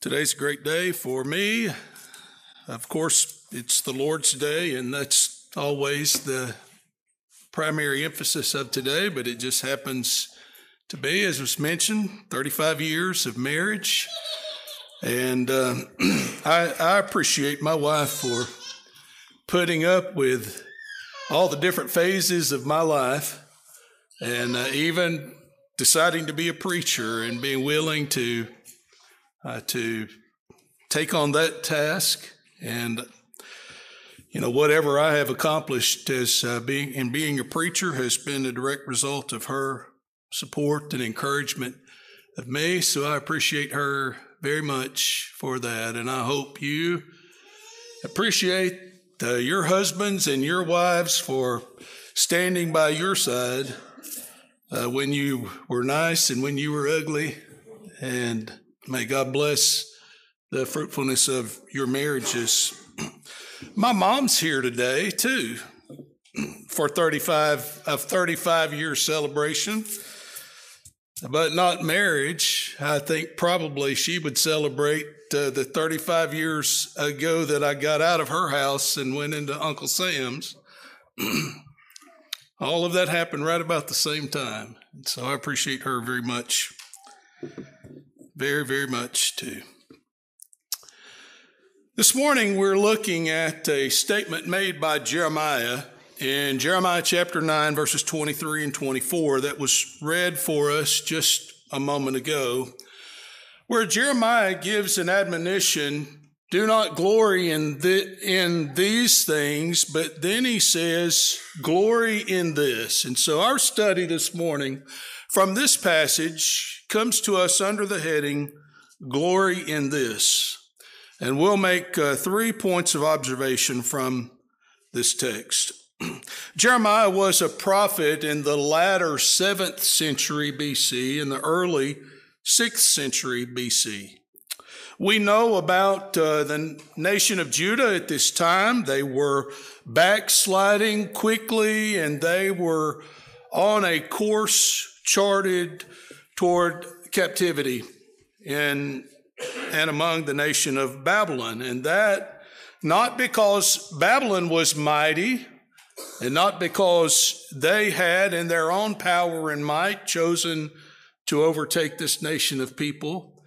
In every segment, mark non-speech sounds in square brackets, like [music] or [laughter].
Today's a great day for me. Of course, it's the Lord's Day, and that's always the primary emphasis of today, but it just happens to be, as was mentioned, 35 years of marriage. And uh, [clears throat] I, I appreciate my wife for putting up with all the different phases of my life and uh, even deciding to be a preacher and being willing to uh, to take on that task and you know whatever I have accomplished as uh, being in being a preacher has been a direct result of her support and encouragement of me. So I appreciate her very much for that. And I hope you appreciate uh, your husbands and your wives for standing by your side uh, when you were nice and when you were ugly. And May God bless the fruitfulness of your marriages. [clears throat] My mom's here today too [clears throat] for 35 of 35 year celebration, but not marriage. I think probably she would celebrate uh, the 35 years ago that I got out of her house and went into Uncle Sam's. [clears throat] All of that happened right about the same time. So I appreciate her very much very, very much too. This morning we're looking at a statement made by Jeremiah in Jeremiah chapter 9, verses 23 and 24, that was read for us just a moment ago, where Jeremiah gives an admonition do not glory in, the, in these things, but then he says, glory in this. And so our study this morning from this passage comes to us under the heading Glory in This. And we'll make uh, three points of observation from this text. [clears throat] Jeremiah was a prophet in the latter 7th century BC and the early 6th century BC. We know about uh, the nation of Judah at this time. They were backsliding quickly and they were on a course charted toward captivity in and among the nation of Babylon. And that not because Babylon was mighty and not because they had in their own power and might chosen to overtake this nation of people,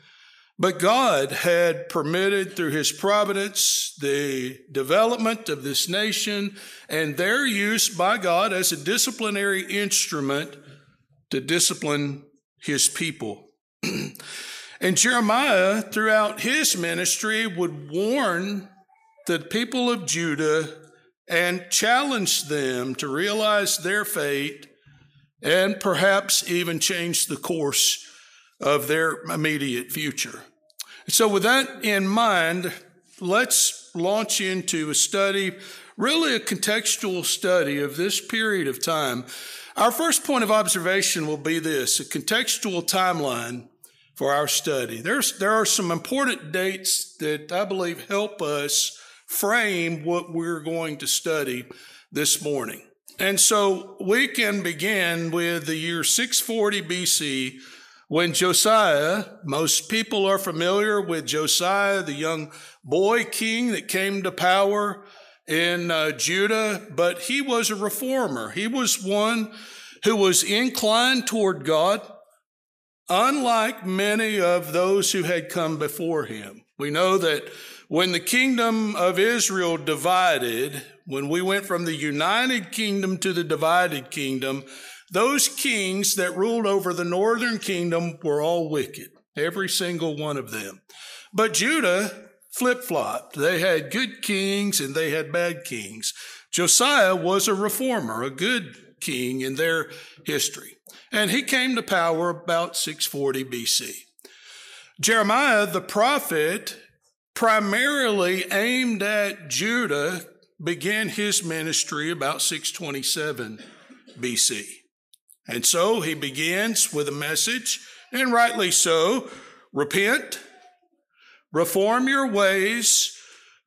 but God had permitted through his providence the development of this nation and their use by God as a disciplinary instrument to discipline his people. [clears throat] and Jeremiah, throughout his ministry, would warn the people of Judah and challenge them to realize their fate and perhaps even change the course of their immediate future. So, with that in mind, let's launch into a study, really a contextual study of this period of time our first point of observation will be this a contextual timeline for our study. There's, there are some important dates that I believe help us frame what we're going to study this morning. And so we can begin with the year 640 BC when Josiah, most people are familiar with Josiah, the young boy king that came to power in uh, Judah, but he was a reformer. He was one who was inclined toward God, unlike many of those who had come before him. We know that when the kingdom of Israel divided, when we went from the united kingdom to the divided kingdom, those kings that ruled over the northern kingdom were all wicked, every single one of them. But Judah flip flopped. They had good kings and they had bad kings. Josiah was a reformer, a good king in their history. And he came to power about 640 BC. Jeremiah, the prophet, primarily aimed at Judah, began his ministry about 627 BC. And so he begins with a message, and rightly so repent, reform your ways,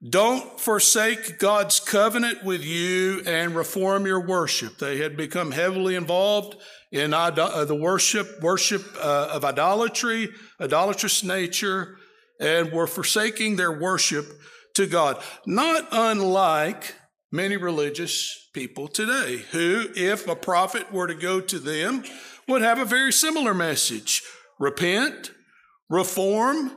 don't forsake God's covenant with you and reform your worship. They had become heavily involved in uh, the worship, worship uh, of idolatry, idolatrous nature, and were forsaking their worship to God. Not unlike many religious people today, who, if a prophet were to go to them, would have a very similar message repent, reform,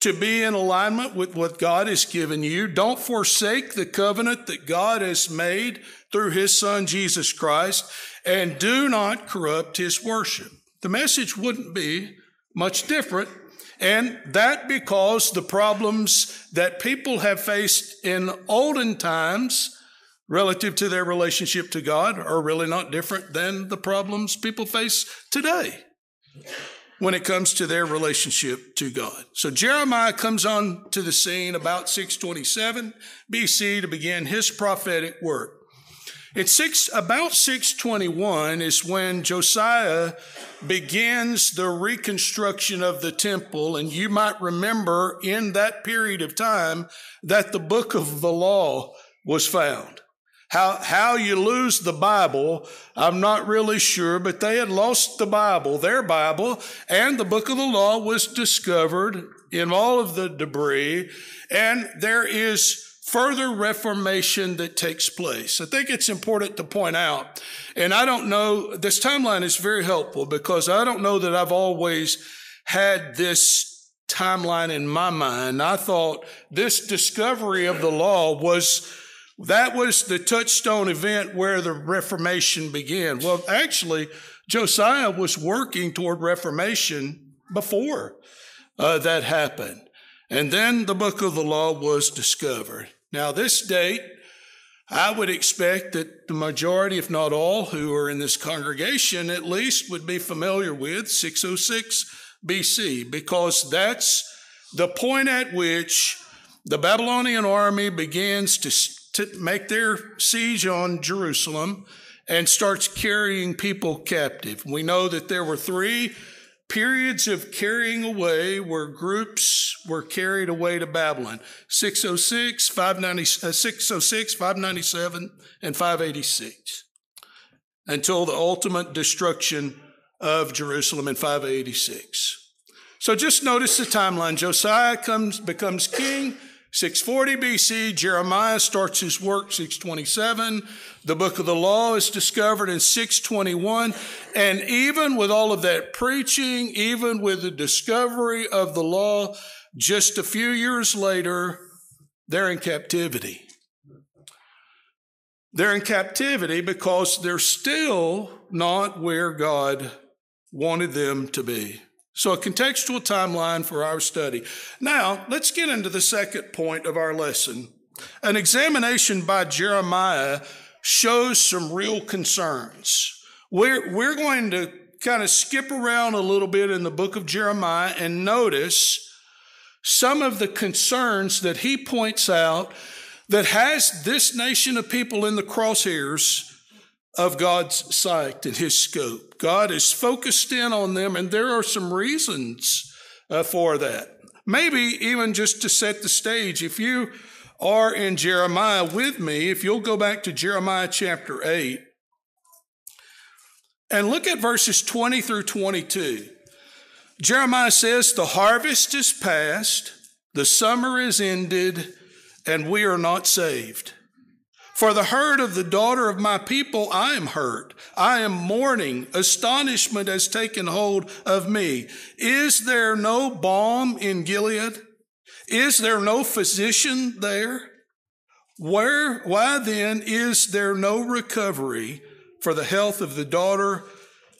to be in alignment with what God has given you. Don't forsake the covenant that God has made through his son Jesus Christ, and do not corrupt his worship. The message wouldn't be much different. And that because the problems that people have faced in olden times relative to their relationship to God are really not different than the problems people face today when it comes to their relationship to God. So Jeremiah comes on to the scene about 627 BC to begin his prophetic work. It's six, about 621 is when Josiah begins the reconstruction of the temple. And you might remember in that period of time that the book of the law was found. How, how you lose the Bible, I'm not really sure, but they had lost the Bible, their Bible, and the book of the law was discovered in all of the debris. And there is further reformation that takes place. I think it's important to point out, and I don't know, this timeline is very helpful because I don't know that I've always had this timeline in my mind. I thought this discovery of the law was that was the touchstone event where the Reformation began. Well, actually, Josiah was working toward Reformation before uh, that happened. And then the book of the law was discovered. Now, this date, I would expect that the majority, if not all, who are in this congregation at least would be familiar with 606 BC, because that's the point at which the Babylonian army begins to to make their siege on Jerusalem and starts carrying people captive. We know that there were three periods of carrying away where groups were carried away to Babylon 606, 590, uh, 606 597, and 586 until the ultimate destruction of Jerusalem in 586. So just notice the timeline. Josiah comes, becomes king. 640 BC, Jeremiah starts his work 627. The book of the law is discovered in 621. And even with all of that preaching, even with the discovery of the law, just a few years later, they're in captivity. They're in captivity because they're still not where God wanted them to be. So, a contextual timeline for our study. Now, let's get into the second point of our lesson. An examination by Jeremiah shows some real concerns. We're, we're going to kind of skip around a little bit in the book of Jeremiah and notice some of the concerns that he points out that has this nation of people in the crosshairs of God's sight and his scope. God is focused in on them, and there are some reasons uh, for that. Maybe even just to set the stage, if you are in Jeremiah with me, if you'll go back to Jeremiah chapter 8 and look at verses 20 through 22. Jeremiah says, The harvest is past, the summer is ended, and we are not saved. For the hurt of the daughter of my people, I am hurt. I am mourning. Astonishment has taken hold of me. Is there no balm in Gilead? Is there no physician there? Where, why then is there no recovery for the health of the daughter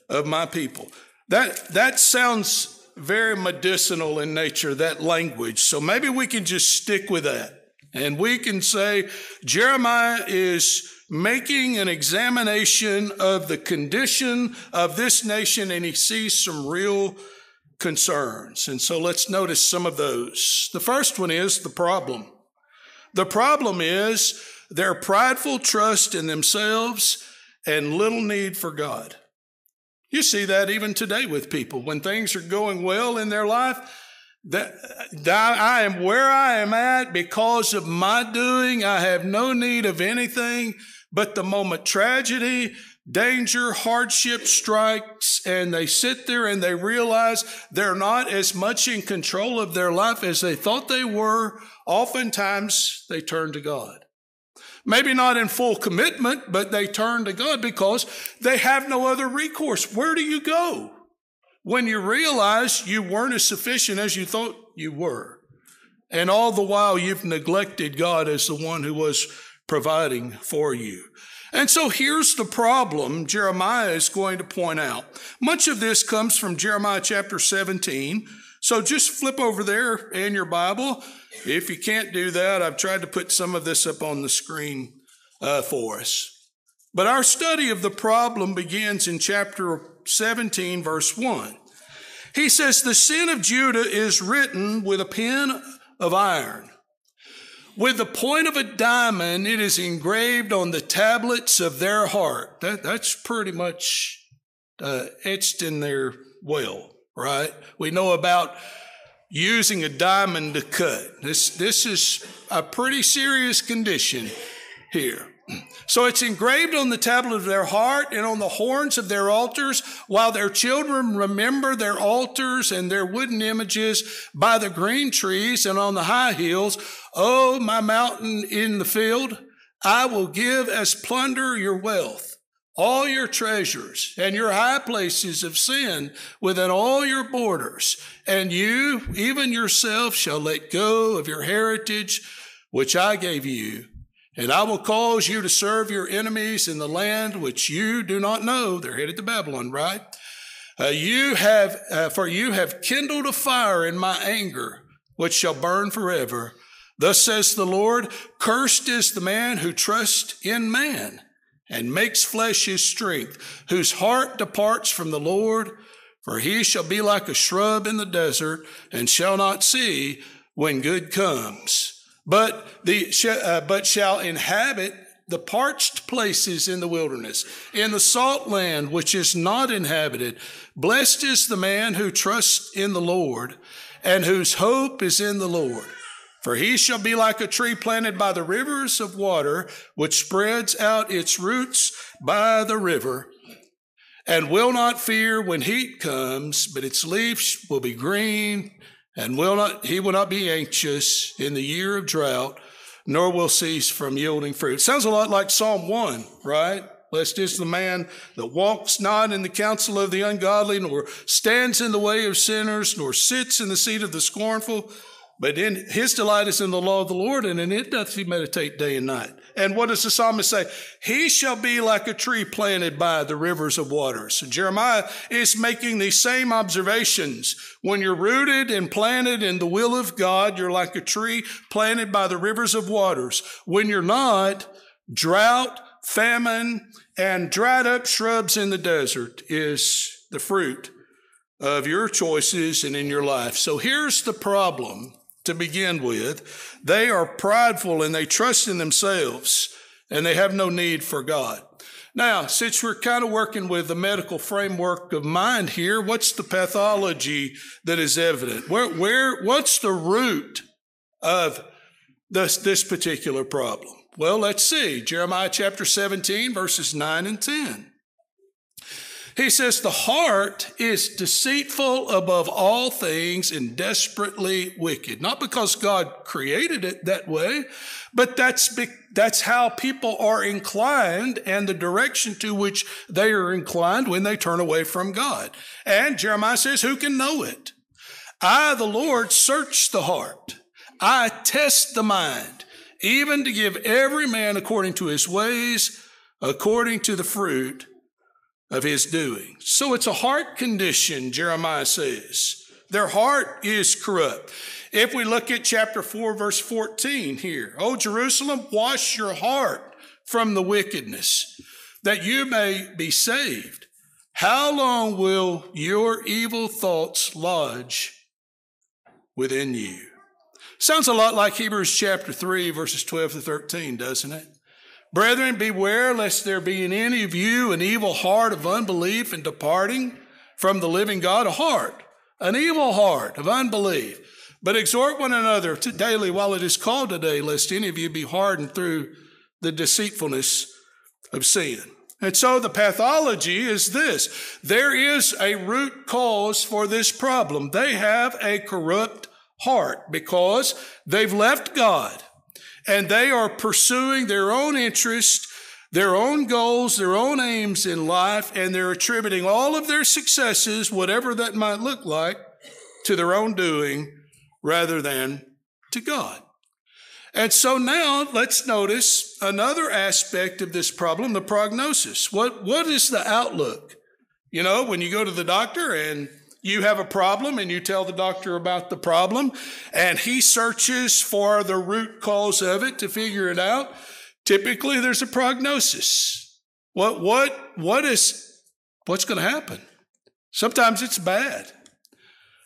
of my people? That, that sounds very medicinal in nature, that language. So maybe we can just stick with that. And we can say Jeremiah is making an examination of the condition of this nation and he sees some real concerns. And so let's notice some of those. The first one is the problem. The problem is their prideful trust in themselves and little need for God. You see that even today with people. When things are going well in their life, that, that I am where I am at because of my doing. I have no need of anything but the moment tragedy, danger, hardship strikes, and they sit there and they realize they're not as much in control of their life as they thought they were, oftentimes they turn to God. Maybe not in full commitment, but they turn to God because they have no other recourse. Where do you go when you realize you weren't as sufficient as you thought you were? And all the while you've neglected God as the one who was providing for you. And so here's the problem Jeremiah is going to point out. Much of this comes from Jeremiah chapter 17. So just flip over there in your Bible. If you can't do that, I've tried to put some of this up on the screen uh, for us. But our study of the problem begins in chapter 17, verse 1. He says, The sin of Judah is written with a pen of iron. With the point of a diamond, it is engraved on the tablets of their heart. That, that's pretty much uh, etched in their will, right? We know about using a diamond to cut. This, this is a pretty serious condition here. So it's engraved on the tablet of their heart and on the horns of their altars, while their children remember their altars and their wooden images by the green trees and on the high hills. Oh, my mountain in the field, I will give as plunder your wealth, all your treasures and your high places of sin within all your borders. And you, even yourself, shall let go of your heritage, which I gave you and I will cause you to serve your enemies in the land which you do not know. They're headed to Babylon, right? Uh, you have, uh, for you have kindled a fire in my anger, which shall burn forever. Thus says the Lord, cursed is the man who trusts in man and makes flesh his strength, whose heart departs from the Lord, for he shall be like a shrub in the desert and shall not see when good comes but the uh, but shall inhabit the parched places in the wilderness, in the salt land which is not inhabited. Blessed is the man who trusts in the Lord and whose hope is in the Lord. For he shall be like a tree planted by the rivers of water, which spreads out its roots by the river, and will not fear when heat comes, but its leaves will be green, and will not, he will not be anxious in the year of drought, nor will cease from yielding fruit. Sounds a lot like Psalm 1, right? Blessed is the man that walks not in the counsel of the ungodly, nor stands in the way of sinners, nor sits in the seat of the scornful. But in his delight is in the law of the Lord, and in it doth he meditate day and night. And what does the psalmist say? He shall be like a tree planted by the rivers of waters. So Jeremiah is making these same observations. When you're rooted and planted in the will of God, you're like a tree planted by the rivers of waters. When you're not, drought, famine, and dried up shrubs in the desert is the fruit of your choices and in your life. So here's the problem to begin with. They are prideful and they trust in themselves and they have no need for God. Now, since we're kind of working with the medical framework of mind here, what's the pathology that is evident? Where, where, what's the root of this, this particular problem? Well, let's see. Jeremiah chapter 17, verses 9 and 10. He says, The heart is deceitful above all things and desperately wicked. Not because God created it that way, but that's, that's how people are inclined and the direction to which they are inclined when they turn away from God. And Jeremiah says, Who can know it? I, the Lord, search the heart. I test the mind, even to give every man according to his ways, according to the fruit of his doing. So it's a heart condition, Jeremiah says. Their heart is corrupt. If we look at chapter 4, verse 14 here, O Jerusalem, wash your heart from the wickedness, that you may be saved. How long will your evil thoughts lodge within you? Sounds a lot like Hebrews chapter 3, verses 12 to 13, doesn't it? Brethren, beware lest there be in any of you an evil heart of unbelief and departing from the living God, a heart, an evil heart of unbelief. But exhort one another daily while it is called today, lest any of you be hardened through the deceitfulness of sin. And so the pathology is this. There is a root cause for this problem. They have a corrupt heart because they've left God and they are pursuing their own interest, their own goals, their own aims in life, and they're attributing all of their successes, whatever that might look like, to their own doing rather than to God. And so now let's notice another aspect of this problem, the prognosis. What, what is the outlook? You know, when you go to the doctor and you have a problem and you tell the doctor about the problem and he searches for the root cause of it to figure it out, typically there's a prognosis. What, what, what is, what's going to happen? Sometimes it's bad.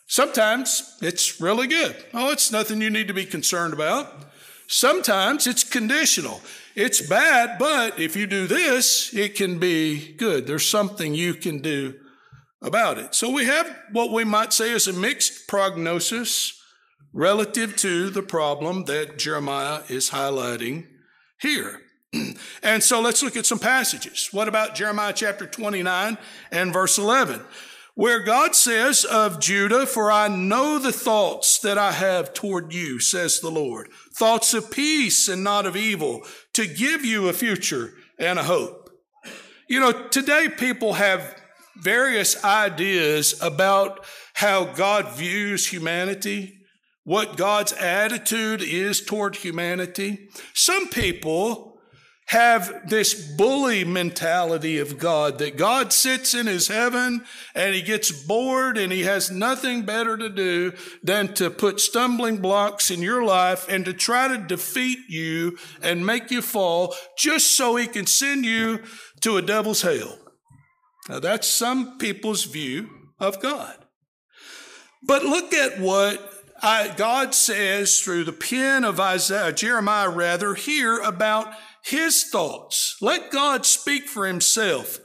Sometimes it's really good. Oh, it's nothing you need to be concerned about. Sometimes it's conditional. It's bad, but if you do this, it can be good. There's something you can do about it. So we have what we might say is a mixed prognosis relative to the problem that Jeremiah is highlighting here. [clears throat] and so let's look at some passages. What about Jeremiah chapter 29 and verse 11? Where God says of Judah, For I know the thoughts that I have toward you, says the Lord, thoughts of peace and not of evil, to give you a future and a hope. You know, today people have various ideas about how God views humanity, what God's attitude is toward humanity. Some people have this bully mentality of God that God sits in his heaven and he gets bored and he has nothing better to do than to put stumbling blocks in your life and to try to defeat you and make you fall just so he can send you to a devil's hell. Now that's some people's view of God. But look at what I, God says through the pen of Isaiah, Jeremiah rather, here about his thoughts. Let God speak for himself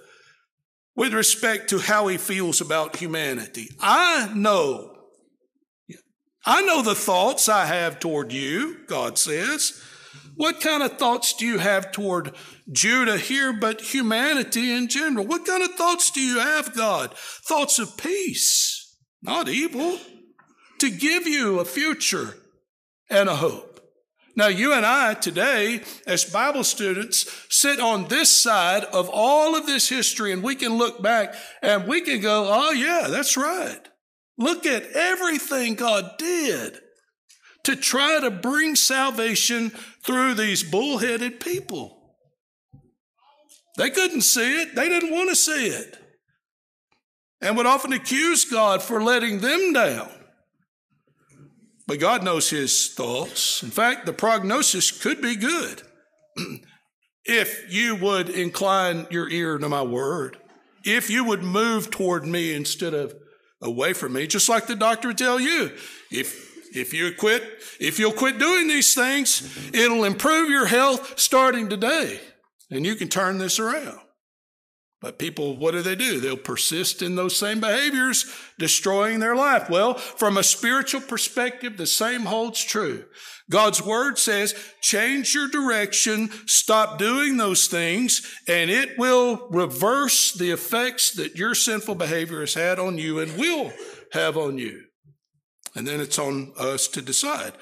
with respect to how he feels about humanity. I know. I know the thoughts I have toward you, God says. What kind of thoughts do you have toward Judah here, but humanity in general? What kind of thoughts do you have, God? Thoughts of peace, not evil, to give you a future and a hope. Now, you and I today, as Bible students, sit on this side of all of this history and we can look back and we can go, oh, yeah, that's right. Look at everything God did to try to bring salvation through these bullheaded people. They couldn't see it, they didn't want to see it, and would often accuse God for letting them down. But God knows his thoughts. In fact, the prognosis could be good [clears throat] if you would incline your ear to my word, if you would move toward me instead of away from me, just like the doctor would tell you. If if you quit, if you'll quit doing these things, it'll improve your health starting today, and you can turn this around. But people, what do they do? They'll persist in those same behaviors, destroying their life. Well, from a spiritual perspective, the same holds true. God's word says, change your direction, stop doing those things, and it will reverse the effects that your sinful behavior has had on you and will have on you. And then it's on us to decide.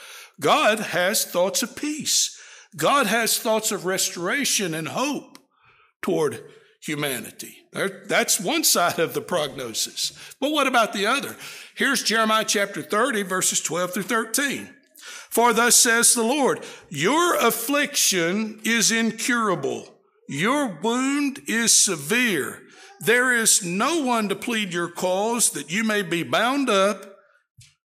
God has thoughts of peace. God has thoughts of restoration and hope toward humanity. That's one side of the prognosis. But what about the other? Here's Jeremiah chapter 30, verses 12 through 13. For thus says the Lord, your affliction is incurable. Your wound is severe. There is no one to plead your cause that you may be bound up.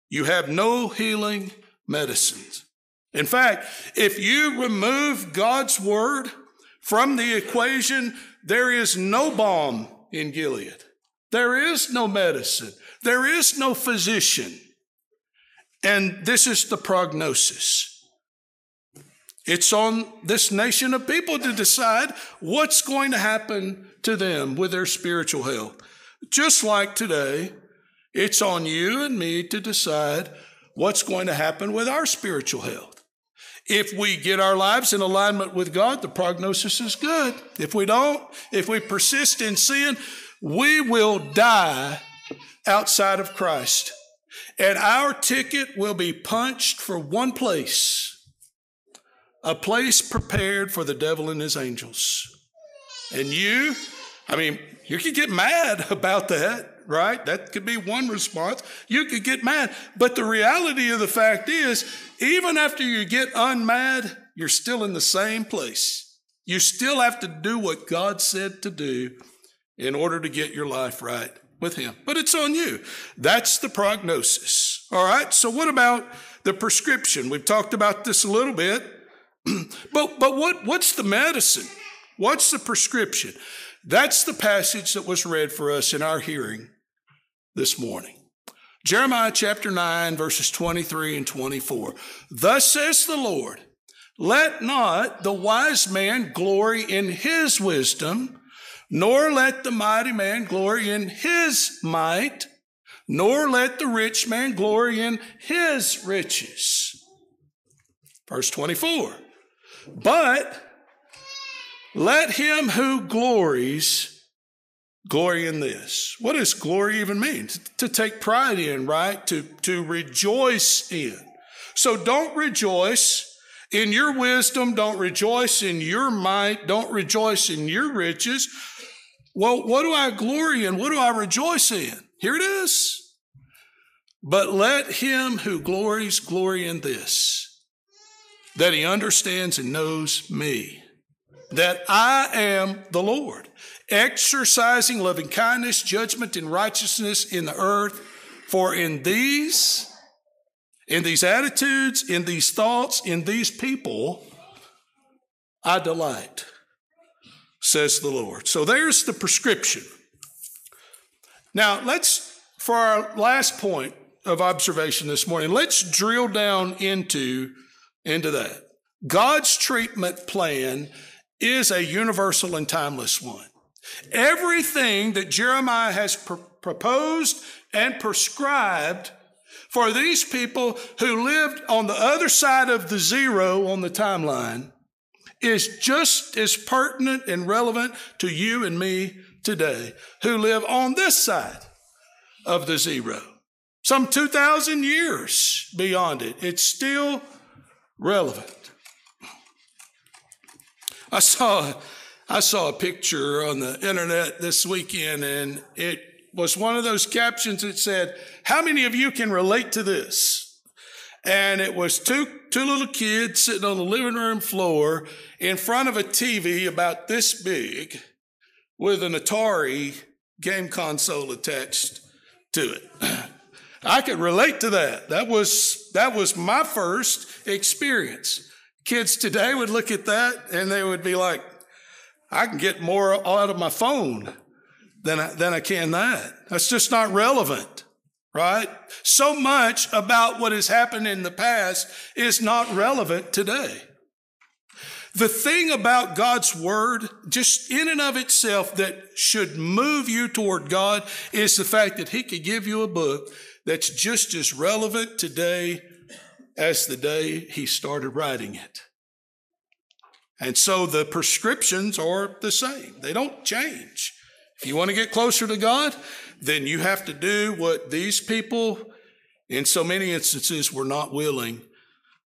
You have no healing medicines. In fact, if you remove God's word from the equation, there is no balm in Gilead. There is no medicine. There is no physician. And this is the prognosis. It's on this nation of people to decide what's going to happen to them with their spiritual health. Just like today, it's on you and me to decide what's going to happen with our spiritual health. If we get our lives in alignment with God, the prognosis is good. If we don't, if we persist in sin, we will die outside of Christ. And our ticket will be punched for one place a place prepared for the devil and his angels. And you, I mean, you could get mad [laughs] about that, right? That could be one response. You could get mad. But the reality of the fact is, even after you get unmad, you're still in the same place. You still have to do what God said to do in order to get your life right with Him. But it's on you. That's the prognosis. All right. So what about the prescription? We've talked about this a little bit. [clears throat] but but what what's the medicine? What's the prescription? That's the passage that was read for us in our hearing this morning. Jeremiah chapter 9, verses 23 and 24. Thus says the Lord, let not the wise man glory in his wisdom, nor let the mighty man glory in his might, nor let the rich man glory in his riches. Verse 24. But let him who glories glory in this. What does glory even mean? To take pride in, right? To, to rejoice in. So don't rejoice in your wisdom. Don't rejoice in your might. Don't rejoice in your riches. Well, what do I glory in? What do I rejoice in? Here it is. But let him who glories glory in this that he understands and knows me, that I am the Lord, exercising loving kindness, judgment, and righteousness in the earth. For in these, in these attitudes, in these thoughts, in these people, I delight, says the Lord. So there's the prescription. Now, let's, for our last point of observation this morning, let's drill down into into that. God's treatment plan is a universal and timeless one. Everything that Jeremiah has pr- proposed and prescribed for these people who lived on the other side of the zero on the timeline is just as pertinent and relevant to you and me today who live on this side of the zero. Some 2,000 years beyond it, it's still relevant. I saw I saw a picture on the internet this weekend and it was one of those captions that said, How many of you can relate to this? And it was two, two little kids sitting on the living room floor in front of a TV about this big with an Atari game console attached to it. [clears throat] I could relate to that. That was, that was my first experience. Kids today would look at that and they would be like, I can get more out of my phone than I, than I can that. That's just not relevant, right? So much about what has happened in the past is not relevant today. The thing about God's word, just in and of itself, that should move you toward God is the fact that He could give you a book that's just as relevant today as the day he started writing it. And so the prescriptions are the same, they don't change. If you want to get closer to God, then you have to do what these people, in so many instances, were not willing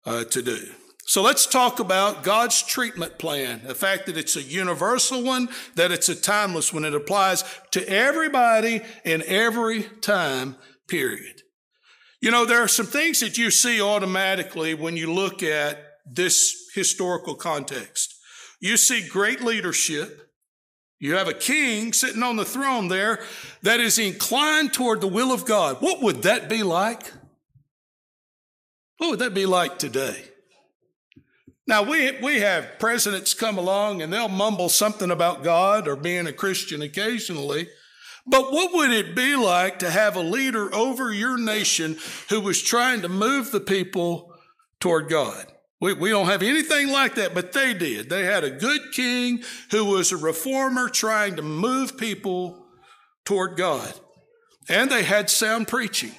uh, to do. So let's talk about God's treatment plan. The fact that it's a universal one, that it's a timeless one. It applies to everybody in every time period. You know, there are some things that you see automatically when you look at this historical context. You see great leadership. You have a king sitting on the throne there that is inclined toward the will of God. What would that be like? What would that be like today? Now, we, we have presidents come along and they'll mumble something about God or being a Christian occasionally. But what would it be like to have a leader over your nation who was trying to move the people toward God? We, we don't have anything like that, but they did. They had a good king who was a reformer trying to move people toward God. And they had sound preaching.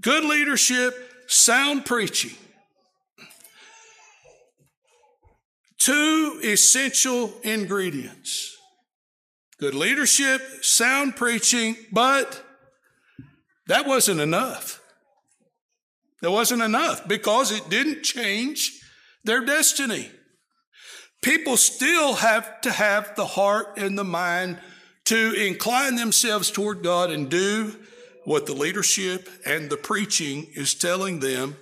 Good leadership, sound preaching. Two essential ingredients good leadership, sound preaching, but that wasn't enough. That wasn't enough because it didn't change their destiny. People still have to have the heart and the mind to incline themselves toward God and do what the leadership and the preaching is telling them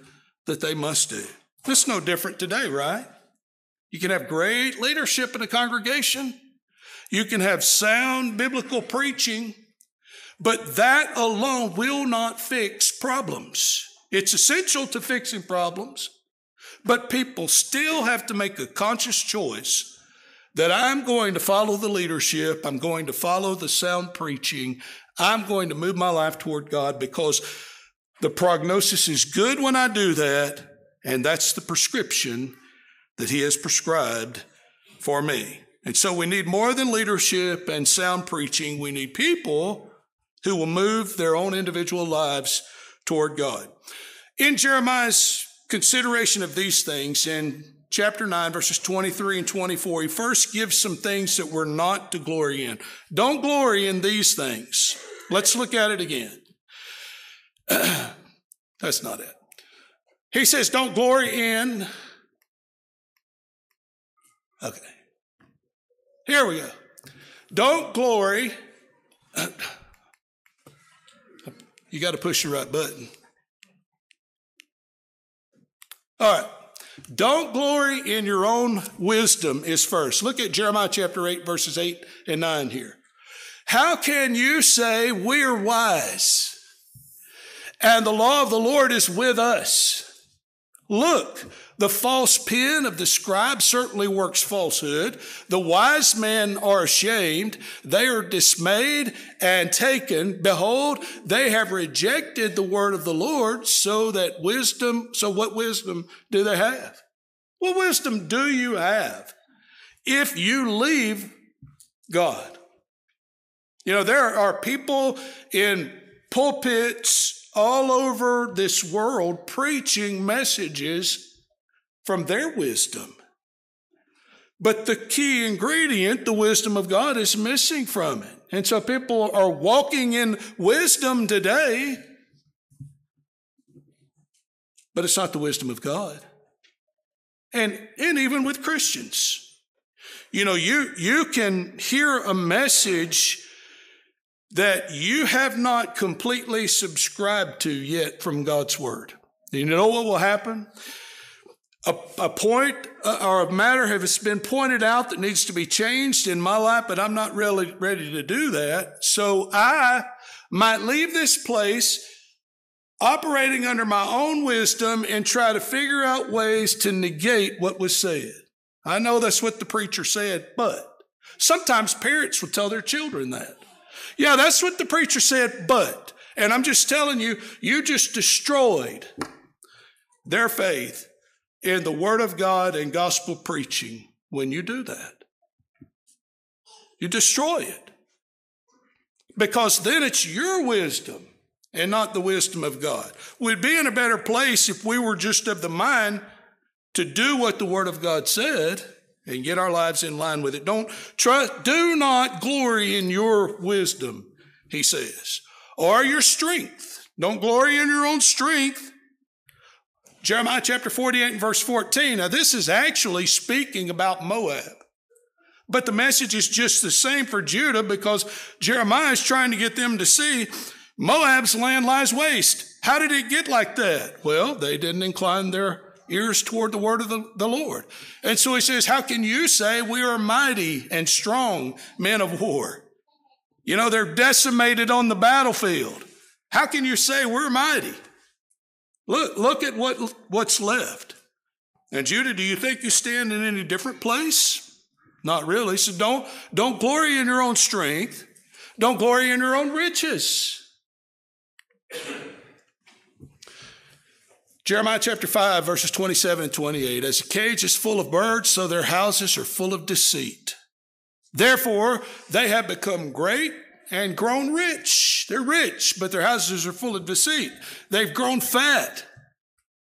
that they must do. It's no different today, right? You can have great leadership in a congregation. You can have sound biblical preaching, but that alone will not fix problems. It's essential to fixing problems, but people still have to make a conscious choice that I'm going to follow the leadership, I'm going to follow the sound preaching, I'm going to move my life toward God because the prognosis is good when I do that, and that's the prescription that He has prescribed for me. And so we need more than leadership and sound preaching. We need people who will move their own individual lives toward God. In Jeremiah's consideration of these things, in chapter 9, verses 23 and 24, he first gives some things that we're not to glory in. Don't glory in these things. Let's look at it again. [clears throat] That's not it. He says, don't glory in. Okay. Here we go. Don't glory. You got to push the right button. All right. Don't glory in your own wisdom is first. Look at Jeremiah chapter 8, verses 8 and 9 here. How can you say we're wise and the law of the Lord is with us? Look, the false pen of the scribe certainly works falsehood. The wise men are ashamed. They are dismayed and taken. Behold, they have rejected the word of the Lord so that wisdom, so what wisdom do they have? What wisdom do you have if you leave God? You know, there are people in pulpits all over this world preaching messages from their wisdom. But the key ingredient, the wisdom of God, is missing from it. And so people are walking in wisdom today, but it's not the wisdom of God. And, and even with Christians. You know, you, you can hear a message that you have not completely subscribed to yet from God's Word. Do you know what will happen? A, a point uh, or a matter has been pointed out that needs to be changed in my life, but I'm not really ready to do that. So I might leave this place operating under my own wisdom and try to figure out ways to negate what was said. I know that's what the preacher said, but sometimes parents will tell their children that. Yeah, that's what the preacher said, but, and I'm just telling you, you just destroyed their faith in the Word of God and gospel preaching when you do that. You destroy it. Because then it's your wisdom and not the wisdom of God. We'd be in a better place if we were just of the mind to do what the Word of God said and get our lives in line with it. Don't trust, do not glory in your wisdom, he says, or your strength. Don't glory in your own strength. Jeremiah chapter 48 and verse 14. Now, this is actually speaking about Moab. But the message is just the same for Judah because Jeremiah is trying to get them to see Moab's land lies waste. How did it get like that? Well, they didn't incline their ears toward the word of the, the Lord. And so he says, How can you say we are mighty and strong men of war? You know, they're decimated on the battlefield. How can you say we're mighty? Look, look at what, what's left. And Judah, do you think you stand in any different place? Not really. So don't, don't glory in your own strength. Don't glory in your own riches. Jeremiah chapter 5, verses 27 and 28. As a cage is full of birds, so their houses are full of deceit. Therefore, they have become great and grown rich. They're rich, but their houses are full of deceit. They've grown fat.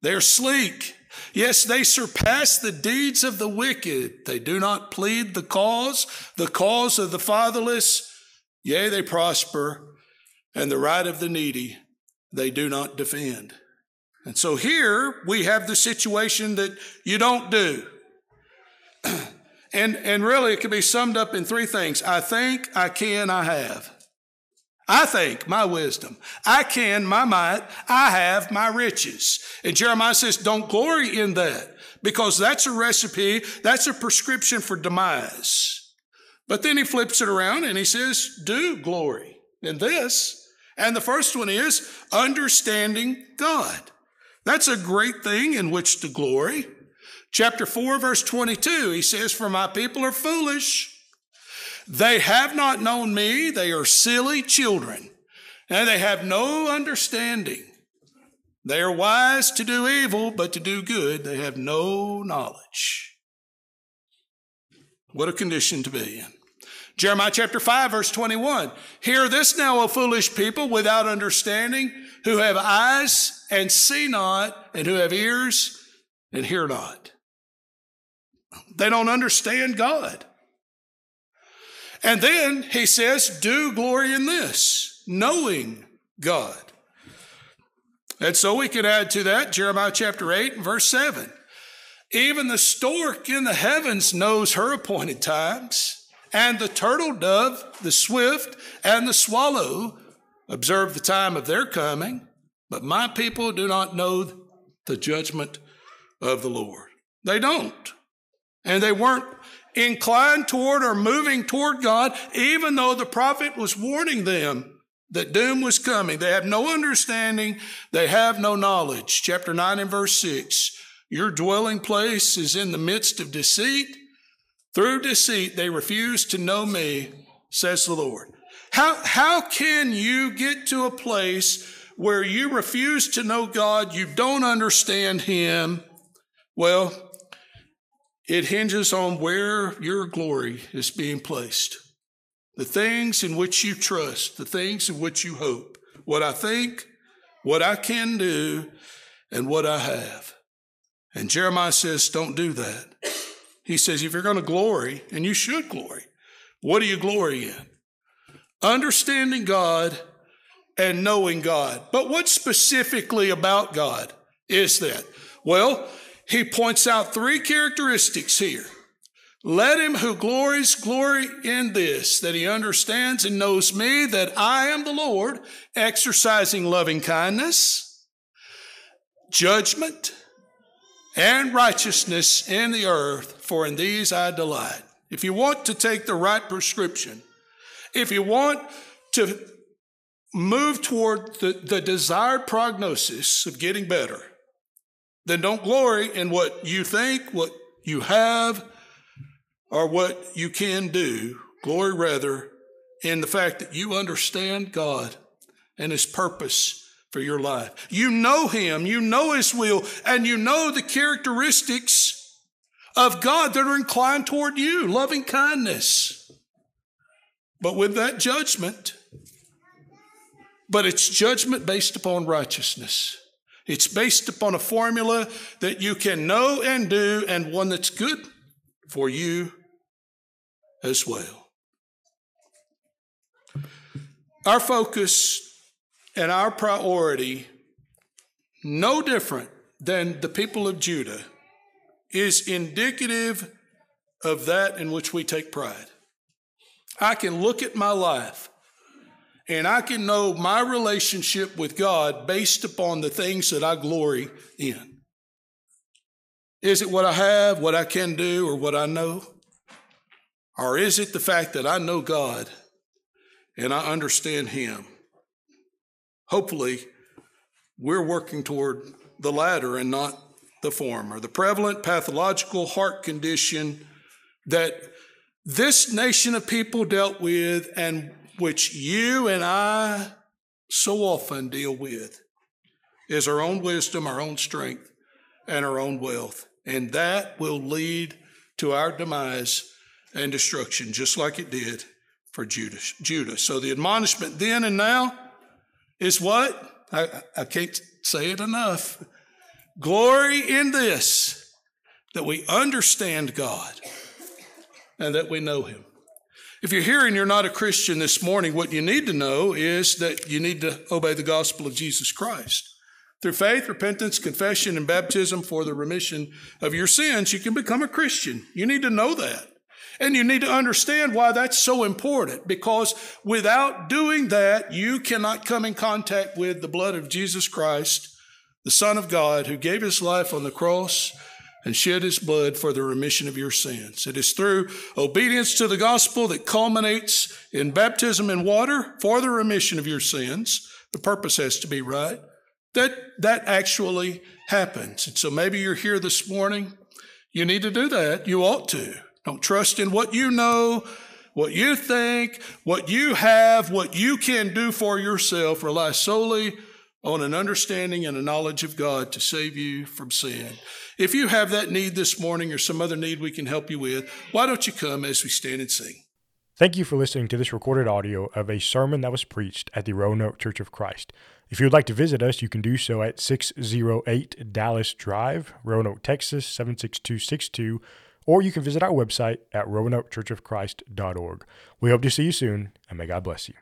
They're sleek. Yes, they surpass the deeds of the wicked. They do not plead the cause, the cause of the fatherless. Yea, they prosper, and the right of the needy they do not defend. And so here we have the situation that you don't do. [clears throat] and, and really it can be summed up in three things. I think, I can, I have. I think, my wisdom. I can, my might. I have, my riches. And Jeremiah says, don't glory in that because that's a recipe. That's a prescription for demise. But then he flips it around and he says, do glory in this. And the first one is understanding God. That's a great thing in which to glory. Chapter 4, verse 22, he says, For my people are foolish. They have not known me. They are silly children, and they have no understanding. They are wise to do evil, but to do good, they have no knowledge. What a condition to be in. Jeremiah chapter 5, verse 21. Hear this now, O foolish people, without understanding, who have eyes and see not, and who have ears and hear not. They don't understand God. And then he says, do glory in this, knowing God. And so we could add to that Jeremiah chapter 8 and verse 7. Even the stork in the heavens knows her appointed times, and the turtle dove, the swift, and the swallow observe the time of their coming, but my people do not know the judgment of the Lord. They don't. And they weren't inclined toward or moving toward God, even though the prophet was warning them that doom was coming. They have no understanding. They have no knowledge. Chapter 9 and verse 6. Your dwelling place is in the midst of deceit. Through deceit, they refuse to know me, says the Lord. How, how can you get to a place where you refuse to know God, you don't understand Him? Well, it hinges on where your glory is being placed. The things in which you trust, the things in which you hope, what I think, what I can do, and what I have. And Jeremiah says, don't do that. He says, if you're going to glory, and you should glory, what do you glory in? Understanding God and knowing God. But what specifically about God is that? Well, he points out three characteristics here. Let him who glories glory in this, that he understands and knows me, that I am the Lord, exercising loving kindness, judgment, and righteousness in the earth, for in these I delight. If you want to take the right prescription, if you want to move toward the, the desired prognosis of getting better, then don't glory in what you think, what you have, or what you can do. Glory rather in the fact that you understand God and His purpose for your life. You know Him, you know His will, and you know the characteristics of God that are inclined toward you, loving kindness. But with that judgment, but it's judgment based upon righteousness. It's based upon a formula that you can know and do, and one that's good for you as well. Our focus and our priority, no different than the people of Judah, is indicative of that in which we take pride. I can look at my life and I can know my relationship with God based upon the things that I glory in. Is it what I have, what I can do, or what I know? Or is it the fact that I know God and I understand Him? Hopefully, we're working toward the latter and not the former. The prevalent pathological heart condition that this nation of people dealt with and which you and I so often deal with is our own wisdom, our own strength, and our own wealth. And that will lead to our demise and destruction, just like it did for Judah. Judah. So the admonishment then and now is what? I, I can't say it enough. Glory in this, that we understand God and that we know Him. If you're here and you're not a Christian this morning, what you need to know is that you need to obey the gospel of Jesus Christ. Through faith, repentance, confession, and baptism for the remission of your sins, you can become a Christian. You need to know that. And you need to understand why that's so important because without doing that, you cannot come in contact with the blood of Jesus Christ, the Son of God, who gave his life on the cross and shed his blood for the remission of your sins. It is through obedience to the gospel that culminates in baptism in water for the remission of your sins. The purpose has to be right. That, that actually happens. And so maybe you're here this morning. You need to do that. You ought to. Don't trust in what you know, what you think, what you have, what you can do for yourself. Rely solely on an understanding and a knowledge of God to save you from sin. If you have that need this morning or some other need we can help you with, why don't you come as we stand and sing? Thank you for listening to this recorded audio of a sermon that was preached at the Roanoke Church of Christ. If you would like to visit us, you can do so at 608 Dallas Drive, Roanoke, Texas 76262 or you can visit our website at roanoke churchofchrist.org. We hope to see you soon, and may God bless you.